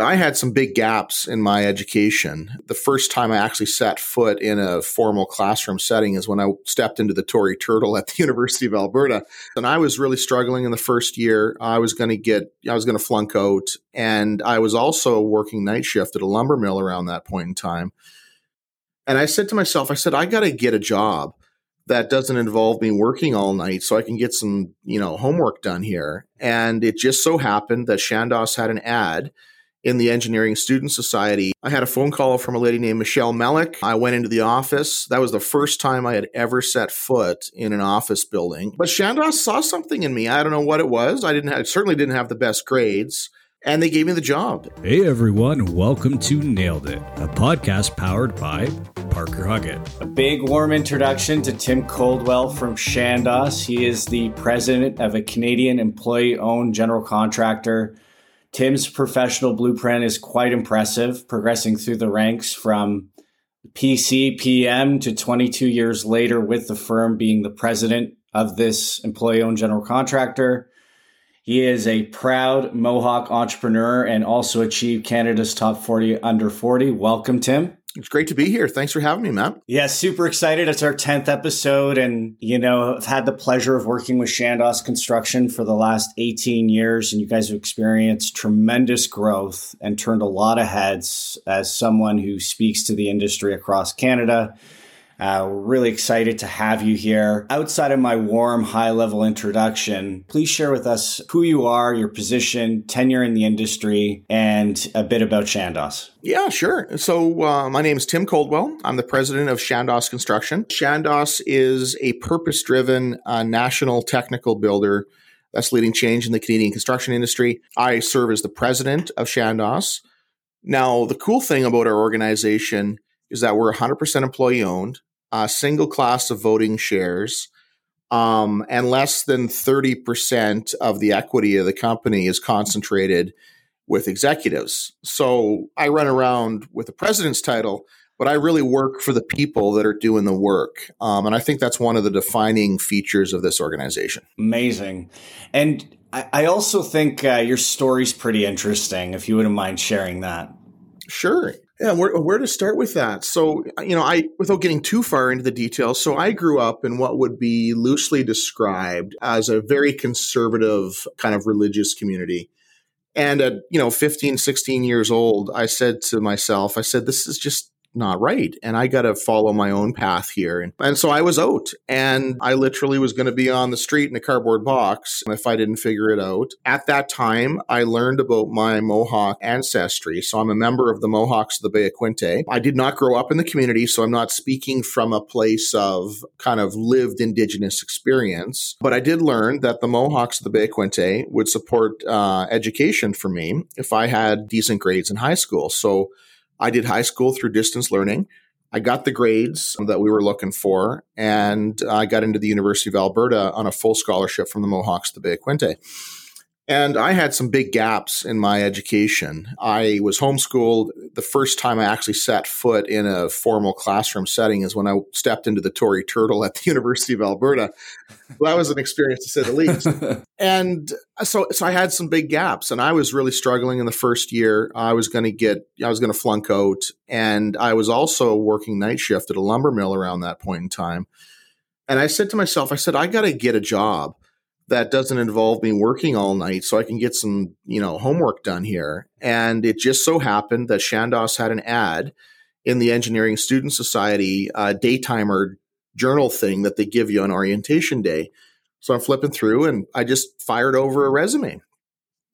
I had some big gaps in my education. The first time I actually set foot in a formal classroom setting is when I stepped into the Tory Turtle at the University of Alberta. And I was really struggling in the first year. I was going to get, I was going to flunk out. And I was also working night shift at a lumber mill around that point in time. And I said to myself, I said, I got to get a job that doesn't involve me working all night so I can get some, you know, homework done here. And it just so happened that Chandos had an ad in the Engineering Student Society. I had a phone call from a lady named Michelle Mellick. I went into the office. That was the first time I had ever set foot in an office building. But Chandos saw something in me. I don't know what it was. I didn't have, certainly didn't have the best grades. And they gave me the job. Hey everyone, welcome to Nailed It, a podcast powered by Parker Huggett. A big warm introduction to Tim Coldwell from Chandos. He is the president of a Canadian employee owned general contractor Tim's professional blueprint is quite impressive, progressing through the ranks from PC PM to 22 years later with the firm being the president of this employee owned general contractor. He is a proud Mohawk entrepreneur and also achieved Canada's top 40 under 40. Welcome, Tim. It's great to be here. Thanks for having me, Matt. Yeah, super excited. It's our 10th episode. And, you know, I've had the pleasure of working with Chandos Construction for the last 18 years. And you guys have experienced tremendous growth and turned a lot of heads as someone who speaks to the industry across Canada uh, we're really excited to have you here. Outside of my warm, high level introduction, please share with us who you are, your position, tenure in the industry, and a bit about Chandos. Yeah, sure. So, uh, my name is Tim Coldwell. I'm the president of Chandos Construction. Chandos is a purpose driven uh, national technical builder that's leading change in the Canadian construction industry. I serve as the president of Chandos. Now, the cool thing about our organization is that we're 100% employee owned a single class of voting shares, um, and less than 30% of the equity of the company is concentrated with executives. So I run around with the president's title, but I really work for the people that are doing the work. Um, and I think that's one of the defining features of this organization. Amazing. And I, also think uh, your story's pretty interesting, if you wouldn't mind sharing that. Sure. Yeah, where, where to start with that? So, you know, I, without getting too far into the details, so I grew up in what would be loosely described as a very conservative kind of religious community. And at, you know, 15, 16 years old, I said to myself, I said, this is just not right. And I got to follow my own path here. And, and so I was out and I literally was going to be on the street in a cardboard box if I didn't figure it out. At that time, I learned about my Mohawk ancestry. So I'm a member of the Mohawks of the Bay of Quinte. I did not grow up in the community, so I'm not speaking from a place of kind of lived Indigenous experience. But I did learn that the Mohawks of the Bay of Quinte would support uh, education for me if I had decent grades in high school. So I did high school through distance learning. I got the grades that we were looking for, and I got into the University of Alberta on a full scholarship from the Mohawks to Bay Quinte. And I had some big gaps in my education. I was homeschooled. The first time I actually set foot in a formal classroom setting is when I stepped into the Tory Turtle at the University of Alberta. Well, that was an experience to say the least. and so, so I had some big gaps, and I was really struggling in the first year. I was going to get, I was going to flunk out, and I was also working night shift at a lumber mill around that point in time. And I said to myself, I said, I got to get a job that doesn't involve me working all night so I can get some, you know, homework done here. And it just so happened that Chandos had an ad in the Engineering Student Society uh, daytimer journal thing that they give you on orientation day. So I'm flipping through and I just fired over a resume.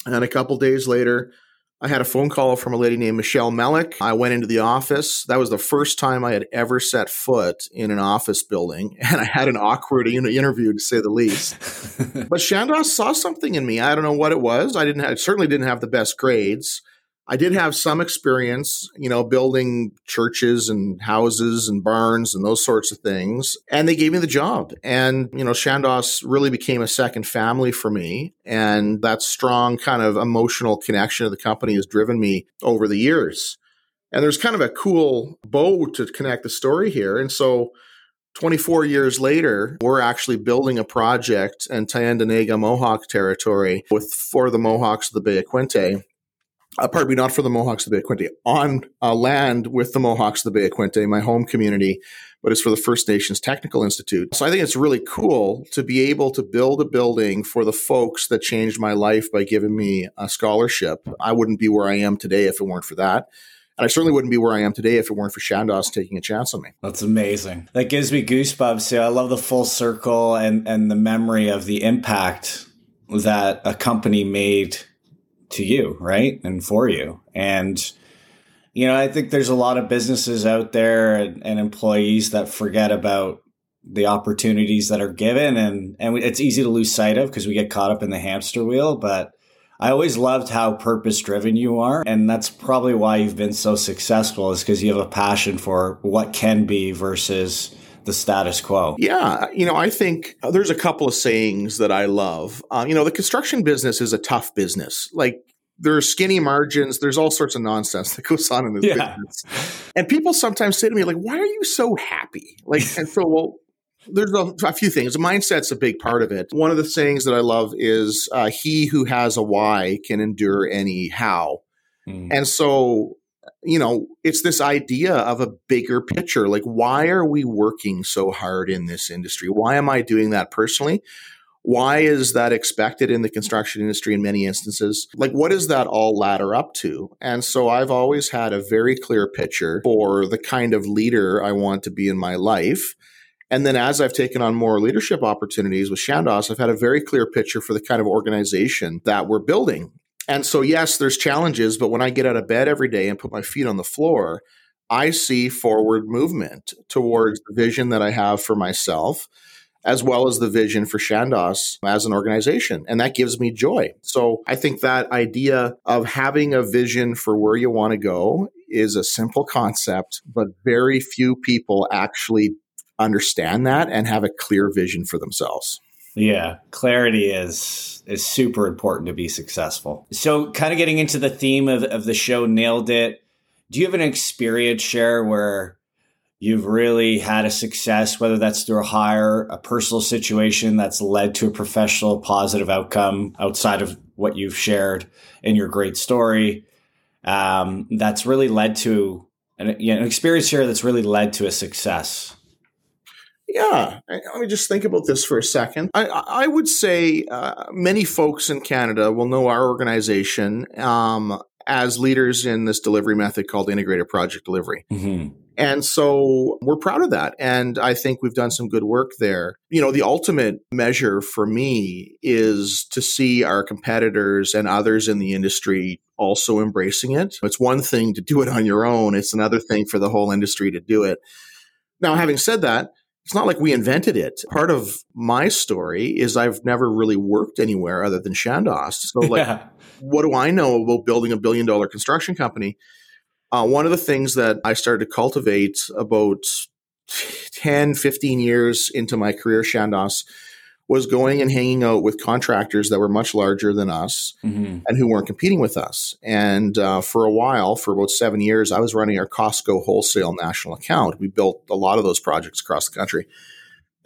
And a couple days later, I had a phone call from a lady named Michelle Melick. I went into the office. That was the first time I had ever set foot in an office building, and I had an awkward interview to say the least. but Chandos saw something in me. I don't know what it was. I didn't have, certainly didn't have the best grades. I did have some experience, you know, building churches and houses and barns and those sorts of things. And they gave me the job. And, you know, Chandos really became a second family for me. And that strong kind of emotional connection to the company has driven me over the years. And there's kind of a cool bow to connect the story here. And so 24 years later, we're actually building a project in Tyendinaga Mohawk territory with for the Mohawks of the Bay of Quinte uh, pardon me, not for the Mohawks of the Bay of Quinte, on uh, land with the Mohawks of the Bay of Quinte, my home community, but it's for the First Nations Technical Institute. So I think it's really cool to be able to build a building for the folks that changed my life by giving me a scholarship. I wouldn't be where I am today if it weren't for that. And I certainly wouldn't be where I am today if it weren't for Chandos taking a chance on me. That's amazing. That gives me goosebumps. Yeah, I love the full circle and, and the memory of the impact that a company made to you, right? And for you. And, you know, I think there's a lot of businesses out there and, and employees that forget about the opportunities that are given and and it's easy to lose sight of because we get caught up in the hamster wheel but I always loved how purpose driven you are. And that's probably why you've been so successful is because you have a passion for what can be versus the status quo. Yeah. You know, I think there's a couple of sayings that I love. Uh, you know, the construction business is a tough business. Like, there's skinny margins. There's all sorts of nonsense that goes on in this yeah. business. And people sometimes say to me, like, why are you so happy? Like, and so, well, there's a, a, few things. The mindset's a big part of it. One of the sayings that I love is uh, "He who has a why can endure any how," mm. and so you know it's this idea of a bigger picture. Like, why are we working so hard in this industry? Why am I doing that personally? Why is that expected in the construction industry in many instances? Like, what does that all ladder up to? And so I've always had a very clear picture for the kind of leader I want to be in my life and then as I've taken on more leadership opportunities with Chandos, I've had a very clear picture for the kind of organization that we're building. And so, yes, there's challenges, but when I get out of bed every day and put my feet on the floor, I see forward movement towards the vision that I have for myself, as well as the vision for Chandos as an organization. And that gives me joy. So I think that idea of having a vision for where you want to go is a simple concept, but very few people actually understand that and have a clear vision for themselves. Yeah, clarity is is super important to be successful. So, kind of getting into the theme of, of the show, nailed it. Do you have an experience share where you've really had a success, whether that's through a hire, a personal situation that's led to a professional positive outcome outside of what you've shared in your great story? Um, that's really led to an, you know, an experience share that's really led to a success. Yeah, let me just think about this for a second. I, I would say uh, many folks in Canada will know our organization um, as leaders in this delivery method called integrated project delivery. Mm-hmm. And so we're proud of that. And I think we've done some good work there. You know, the ultimate measure for me is to see our competitors and others in the industry also embracing it. It's one thing to do it on your own, it's another thing for the whole industry to do it. Now, having said that, it's not like we invented it. Part of my story is I've never really worked anywhere other than Chandos. So, like, yeah. what do I know about building a billion dollar construction company? Uh, one of the things that I started to cultivate about 10, 15 years into my career, Chandos, was going and hanging out with contractors that were much larger than us mm-hmm. and who weren't competing with us. And uh, for a while, for about seven years, I was running our Costco wholesale national account. We built a lot of those projects across the country.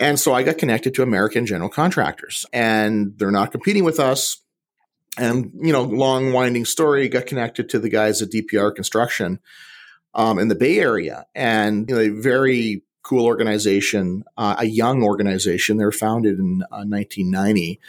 And so I got connected to American general contractors, and they're not competing with us. And, you know, long winding story, got connected to the guys at DPR Construction um, in the Bay Area. And, you know, very cool organization, uh, a young organization. They were founded in uh, 1990.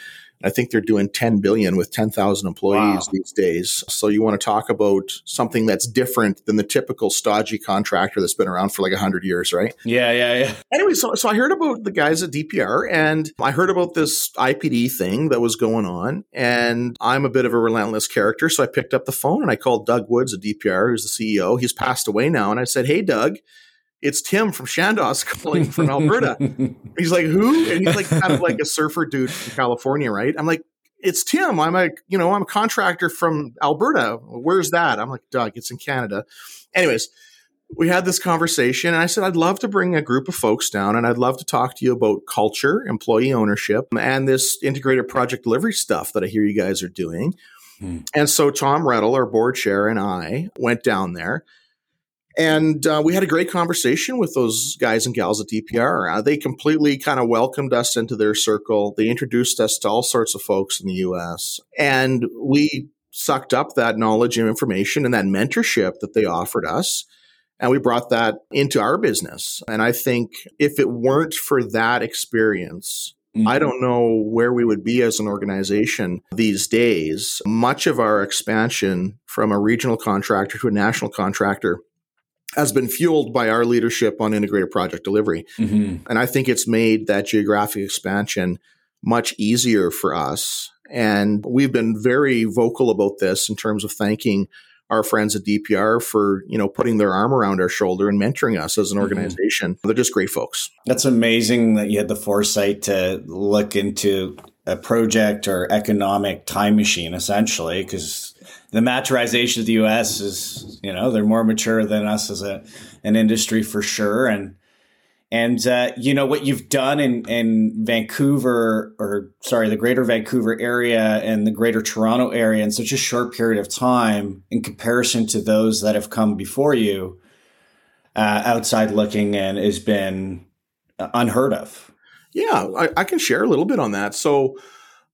I think they're doing 10 billion with 10,000 employees wow. these days. So you want to talk about something that's different than the typical stodgy contractor that's been around for like 100 years, right? Yeah, yeah, yeah. Anyway, so, so I heard about the guys at DPR and I heard about this IPD thing that was going on. And I'm a bit of a relentless character. So I picked up the phone and I called Doug Woods at DPR, who's the CEO. He's passed away now. And I said, Hey, Doug, it's Tim from Chandos calling from Alberta. he's like, who? And he's like kind of like a surfer dude from California, right? I'm like, it's Tim. I'm a, you know, I'm a contractor from Alberta. Where's that? I'm like, Doug, it's in Canada. Anyways, we had this conversation and I said, I'd love to bring a group of folks down and I'd love to talk to you about culture, employee ownership, and this integrated project delivery stuff that I hear you guys are doing. Hmm. And so Tom Rettel, our board chair, and I went down there and uh, we had a great conversation with those guys and gals at DPR. Uh, they completely kind of welcomed us into their circle. They introduced us to all sorts of folks in the US. And we sucked up that knowledge and information and that mentorship that they offered us. And we brought that into our business. And I think if it weren't for that experience, mm-hmm. I don't know where we would be as an organization these days. Much of our expansion from a regional contractor to a national contractor has been fueled by our leadership on integrated project delivery. Mm-hmm. And I think it's made that geographic expansion much easier for us. And we've been very vocal about this in terms of thanking our friends at DPR for, you know, putting their arm around our shoulder and mentoring us as an mm-hmm. organization. Mm-hmm. They're just great folks. That's amazing that you had the foresight to look into a project or economic time machine essentially because the maturization of the US is, you know, they're more mature than us as a an industry for sure and and uh, you know what you've done in, in Vancouver, or sorry, the Greater Vancouver area and the Greater Toronto area in such a short period of time, in comparison to those that have come before you, uh, outside looking in, has been uh, unheard of. Yeah, I, I, can share a little bit on that. So,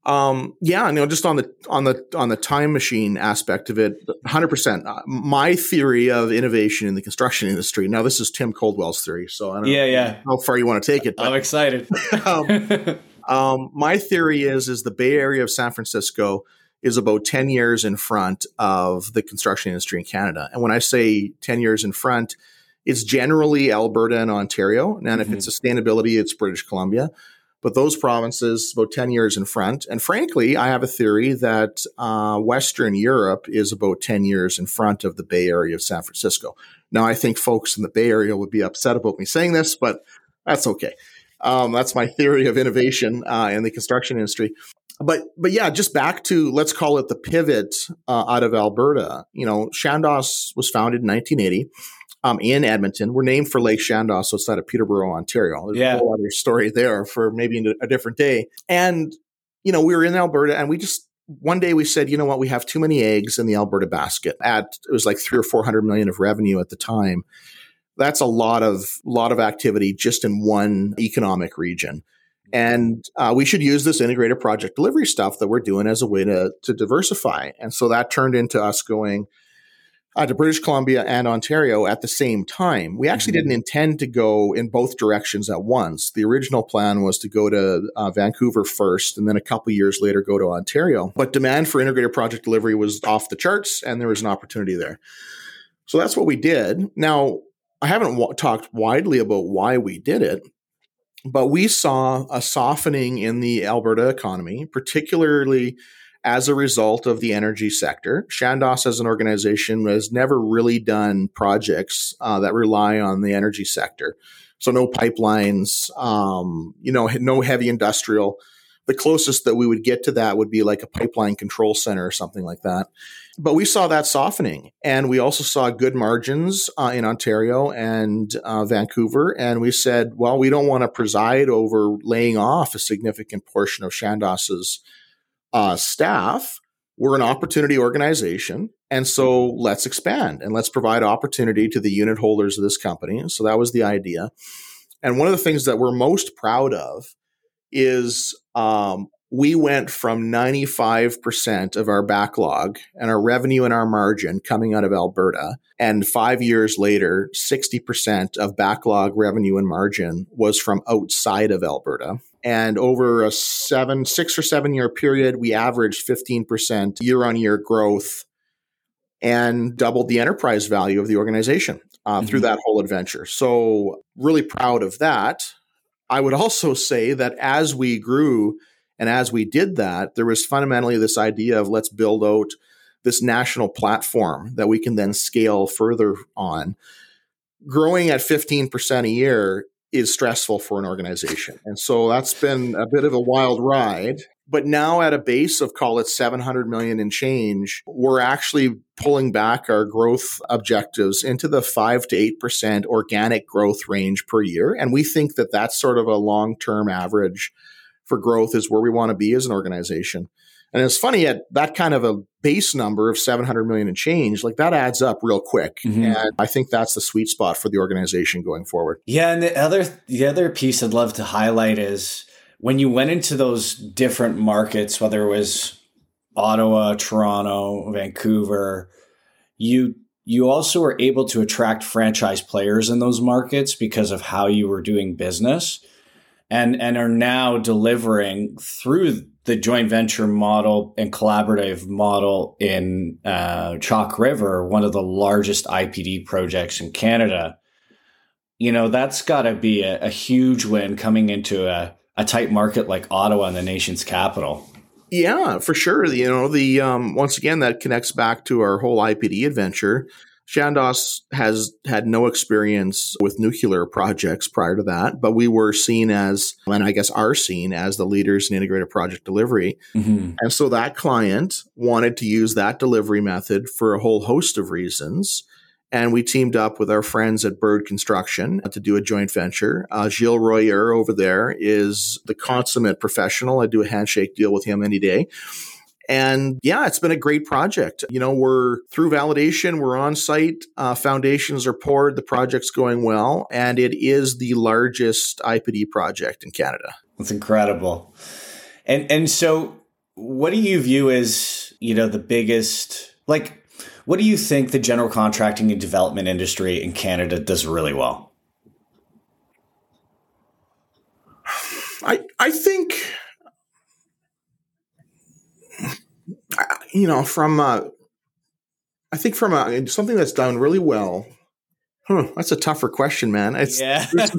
um, yeah, you know, just on the on the on the time machine aspect of it, hundred percent. Uh, my theory of innovation in the construction industry. Now, this is Tim Coldwell's theory, so I don't yeah, know yeah. how far you want to take it. But, I'm excited. um, um, my theory is is the Bay Area of San Francisco is about ten years in front of the construction industry in Canada, and when I say ten years in front, it's generally Alberta and Ontario, and mm-hmm. if it's sustainability, it's British Columbia but those provinces about 10 years in front. And frankly, I have a theory that uh, Western Europe is about 10 years in front of the Bay Area of San Francisco. Now, I think folks in the Bay Area would be upset about me saying this, but that's okay. Um, that's my theory of innovation uh, in the construction industry. But but yeah, just back to let's call it the pivot uh, out of Alberta. You know, Chandos was founded in 1980 um, in Edmonton. We're named for Lake Shandon, so it's outside of Peterborough, Ontario. There's yeah. a whole other story there for maybe a different day. And, you know, we were in Alberta and we just, one day we said, you know what, we have too many eggs in the Alberta basket. At it was like three or four hundred million of revenue at the time. That's a lot of lot of activity just in one economic region. And uh, we should use this integrated project delivery stuff that we're doing as a way to, to diversify. And so that turned into us going, uh, to British Columbia and Ontario at the same time. We actually mm-hmm. didn't intend to go in both directions at once. The original plan was to go to uh, Vancouver first and then a couple years later go to Ontario. But demand for integrated project delivery was off the charts and there was an opportunity there. So that's what we did. Now, I haven't w- talked widely about why we did it, but we saw a softening in the Alberta economy, particularly as a result of the energy sector. Chandos, as an organization, has never really done projects uh, that rely on the energy sector. So no pipelines, um, you know, no heavy industrial. The closest that we would get to that would be like a pipeline control center or something like that. But we saw that softening, and we also saw good margins uh, in Ontario and uh, Vancouver. And we said, well, we don't want to preside over laying off a significant portion of Chandos's uh, staff, we're an opportunity organization. And so let's expand and let's provide opportunity to the unit holders of this company. So that was the idea. And one of the things that we're most proud of is um, we went from 95% of our backlog and our revenue and our margin coming out of Alberta. And five years later, 60% of backlog revenue and margin was from outside of Alberta. And over a seven, six or seven year period, we averaged 15% year on year growth and doubled the enterprise value of the organization uh, mm-hmm. through that whole adventure. So, really proud of that. I would also say that as we grew and as we did that, there was fundamentally this idea of let's build out this national platform that we can then scale further on. Growing at 15% a year is stressful for an organization. And so that's been a bit of a wild ride. But now at a base of call it 700 million and change, we're actually pulling back our growth objectives into the 5 to 8% organic growth range per year. And we think that that's sort of a long term average for growth is where we want to be as an organization. And it's funny at that kind of a base number of 700 million and change, like that adds up real quick. Mm-hmm. And I think that's the sweet spot for the organization going forward. Yeah. And the other, the other piece I'd love to highlight is when you went into those different markets, whether it was Ottawa, Toronto, Vancouver, you you also were able to attract franchise players in those markets because of how you were doing business and and are now delivering through the joint venture model and collaborative model in uh, Chalk River, one of the largest IPD projects in Canada. You know, that's got to be a, a, huge win coming into a, a tight market like Ottawa and the nation's capital. Yeah, for sure. You know, the um, once again that connects back to our whole IPD adventure. Chandos has had no experience with nuclear projects prior to that, but we were seen as, and I guess are seen as the leaders in integrated project delivery. Mm-hmm. And so that client wanted to use that delivery method for a whole host of reasons. And we teamed up with our friends at Bird Construction to do a joint venture. Uh, Gilles Royer over there is the consummate professional. I do a handshake deal with him any day. And yeah, it's been a great project. You know, we're through validation, we're on site, uh, foundations are poured, the project's going well, and it is the largest IPD project in Canada. That's incredible. And and so what do you view as, you know, the biggest like what do you think the general contracting and development industry in Canada does really well? I I think you know, from uh, I think from uh, something that's done really well. Huh, that's a tougher question, man. It's, yeah. there's some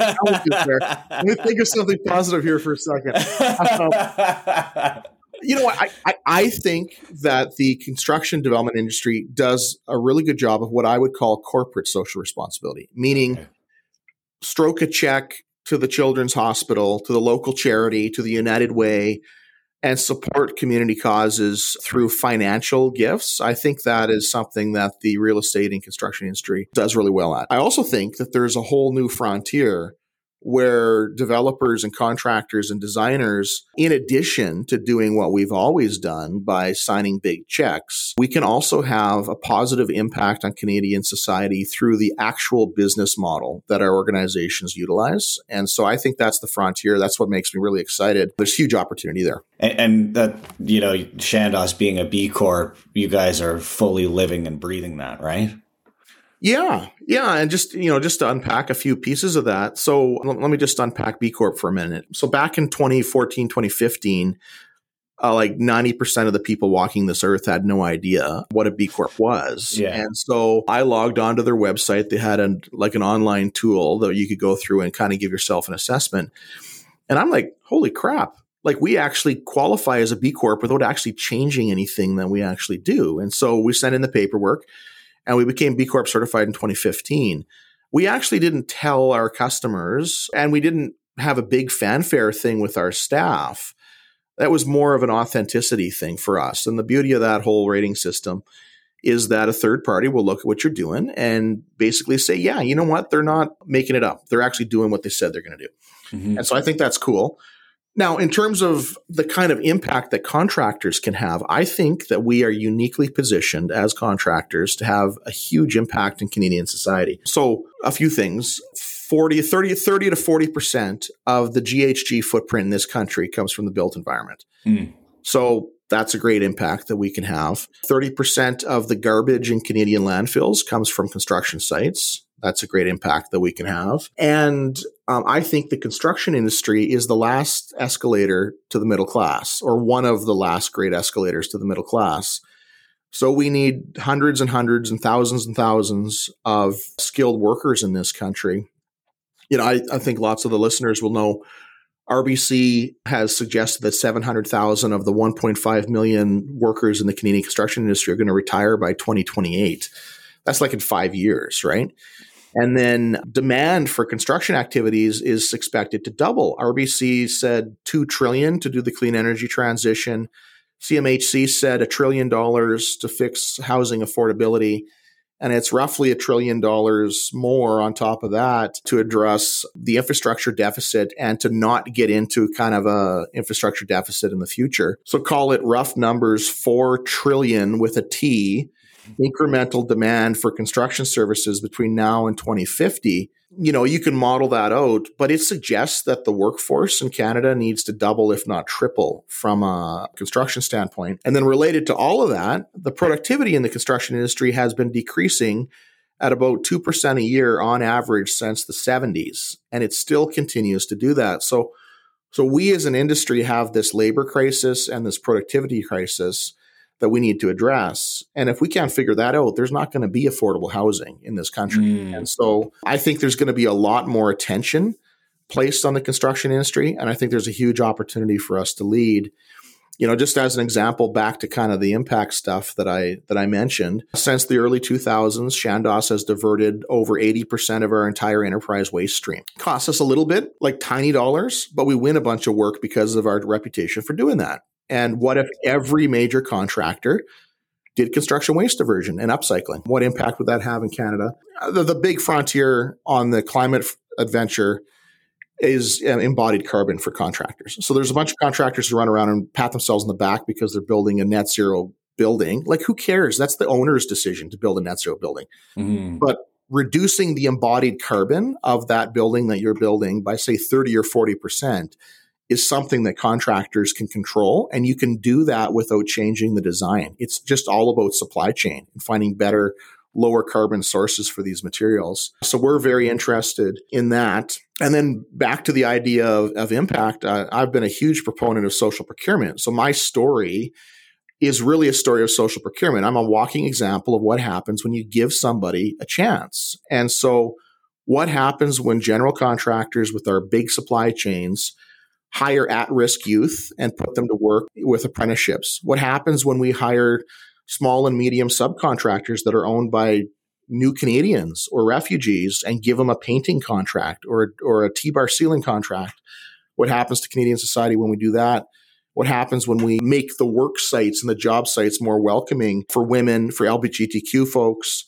there. Let me think of something positive here for a second. Um, you know, I, I, I think that the construction development industry does a really good job of what I would call corporate social responsibility, meaning okay. stroke a check to the children's hospital, to the local charity, to the United Way, and support community causes through financial gifts. I think that is something that the real estate and construction industry does really well at. I also think that there's a whole new frontier where developers and contractors and designers, in addition to doing what we've always done by signing big checks, we can also have a positive impact on Canadian society through the actual business model that our organizations utilize. And so I think that's the frontier. That's what makes me really excited. There's huge opportunity there. And, and that, you know, Chandos being a B Corp, you guys are fully living and breathing that, right? Yeah, yeah, and just you know, just to unpack a few pieces of that. So let me just unpack B Corp for a minute. So back in 2014, 2015, uh, like 90% of the people walking this earth had no idea what a B Corp was. Yeah. And so I logged onto their website. They had a, like an online tool that you could go through and kind of give yourself an assessment. And I'm like, holy crap. Like we actually qualify as a B Corp without actually changing anything that we actually do. And so we sent in the paperwork and we became B Corp certified in 2015. We actually didn't tell our customers and we didn't have a big fanfare thing with our staff. That was more of an authenticity thing for us. And the beauty of that whole rating system is that a third party will look at what you're doing and basically say, yeah, you know what? They're not making it up. They're actually doing what they said they're going to do. Mm-hmm. And so I think that's cool. Now, in terms of the kind of impact that contractors can have, I think that we are uniquely positioned as contractors to have a huge impact in Canadian society. So, a few things 40, 30, 30 to 40% of the GHG footprint in this country comes from the built environment. Mm. So, that's a great impact that we can have. 30% of the garbage in Canadian landfills comes from construction sites. That's a great impact that we can have. And um, I think the construction industry is the last escalator to the middle class, or one of the last great escalators to the middle class. So we need hundreds and hundreds and thousands and thousands of skilled workers in this country. You know, I, I think lots of the listeners will know RBC has suggested that 700,000 of the 1.5 million workers in the Canadian construction industry are going to retire by 2028. That's like in five years, right? And then demand for construction activities is expected to double. RBC said 2 trillion to do the clean energy transition. CMHC said a trillion dollars to fix housing affordability. And it's roughly a trillion dollars more on top of that to address the infrastructure deficit and to not get into kind of a infrastructure deficit in the future. So call it rough numbers, 4 trillion with a T incremental demand for construction services between now and 2050, you know, you can model that out, but it suggests that the workforce in Canada needs to double, if not triple, from a construction standpoint. And then related to all of that, the productivity in the construction industry has been decreasing at about 2% a year on average since the 70s, and it still continues to do that. So, so we as an industry have this labor crisis and this productivity crisis that we need to address. And if we can't figure that out, there's not going to be affordable housing in this country. Mm. And so I think there's going to be a lot more attention placed on the construction industry. And I think there's a huge opportunity for us to lead. You know, just as an example, back to kind of the impact stuff that I that I mentioned. Since the early 2000s, Chandos has diverted over 80% of our entire enterprise waste stream. Costs us a little bit, like tiny dollars, but we win a bunch of work because of our reputation for doing that. And what if every major contractor did construction waste diversion and upcycling? What impact would that have in Canada? The, the big frontier on the climate adventure is uh, embodied carbon for contractors. So there's a bunch of contractors who run around and pat themselves in the back because they're building a net zero building. Like, who cares? That's the owner's decision to build a net zero building. Mm-hmm. But reducing the embodied carbon of that building that you're building by, say, 30 or 40% is something that contractors can control. And you can do that without changing the design. It's just all about supply chain and finding better, lower carbon sources for these materials. So we're very interested in that. And then back to the idea of, of impact, uh, I've been a huge proponent of social procurement. So my story is really a story of social procurement. I'm a walking example of what happens when you give somebody a chance. And so what happens when general contractors with our big supply chains hire at risk youth and put them to work with apprenticeships? What happens when we hire small and medium subcontractors that are owned by new Canadians or refugees and give them a painting contract or, or a T bar ceiling contract? What happens to Canadian society when we do that? What happens when we make the work sites and the job sites more welcoming for women, for LGBTQ folks,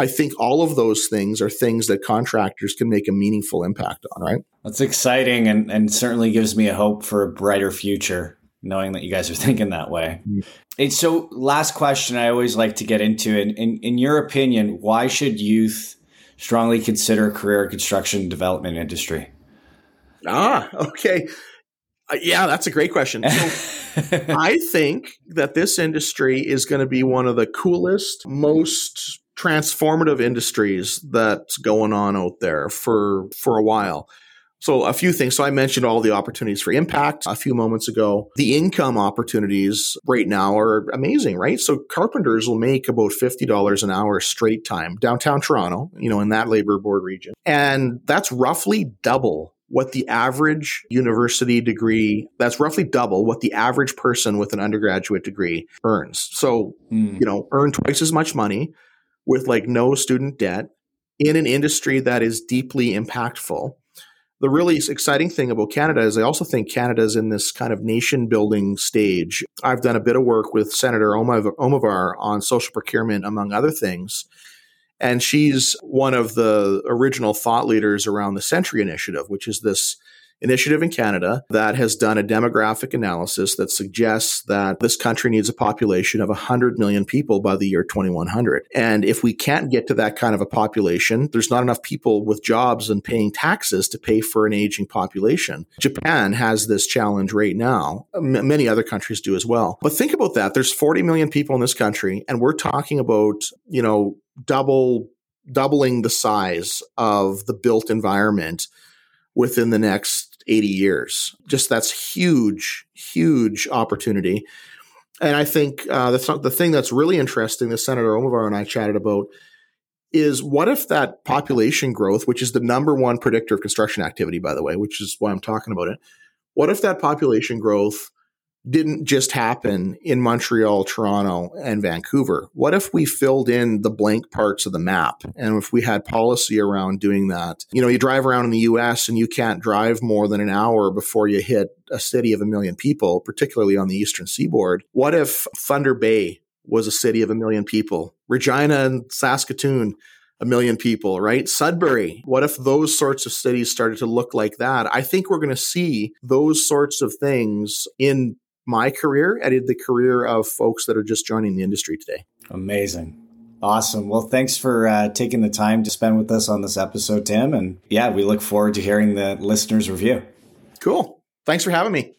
I think all of those things are things that contractors can make a meaningful impact on, right? That's exciting and, and certainly gives me a hope for a brighter future, knowing that you guys are thinking that way. Mm-hmm. And so, last question I always like to get into in, in, in your opinion, why should youth strongly consider career construction development industry? Ah, okay. Uh, yeah, that's a great question. So I think that this industry is going to be one of the coolest, most transformative industries that's going on out there for for a while. So a few things. So I mentioned all the opportunities for impact a few moments ago. The income opportunities right now are amazing, right? So carpenters will make about $50 an hour straight time downtown Toronto, you know, in that labor board region. And that's roughly double what the average university degree, that's roughly double what the average person with an undergraduate degree earns. So, mm. you know, earn twice as much money with like no student debt in an industry that is deeply impactful. The really exciting thing about Canada is I also think Canada is in this kind of nation building stage. I've done a bit of work with Senator Omidvar on social procurement, among other things. And she's one of the original thought leaders around the Century Initiative, which is this initiative in Canada that has done a demographic analysis that suggests that this country needs a population of 100 million people by the year 2100. And if we can't get to that kind of a population, there's not enough people with jobs and paying taxes to pay for an aging population. Japan has this challenge right now. M- many other countries do as well. But think about that. There's 40 million people in this country, and we're talking about, you know, double doubling the size of the built environment within the next 80 years. Just that's huge, huge opportunity. And I think uh, not the thing that's really interesting that Senator Omidvar and I chatted about is what if that population growth, which is the number one predictor of construction activity, by the way, which is why I'm talking about it, what if that population growth didn't just happen in Montreal, Toronto, and Vancouver? What if we filled in the blank parts of the map and if we had policy around doing that? You know, you drive around in the US and you can't drive more than an hour before you hit a city of a million people, particularly on the eastern seaboard. What if Thunder Bay was a city of a million people? Regina and Saskatoon, a million people, right? Sudbury. What if those sorts of cities started to look like that? I think we're going to see those sorts of things in my career and in the career of folks that are just joining the industry today. Amazing. Awesome. Well, thanks for uh, taking the time to spend with us on this episode, Tim. And yeah, we look forward to hearing the listeners' review. Cool. Thanks for having me.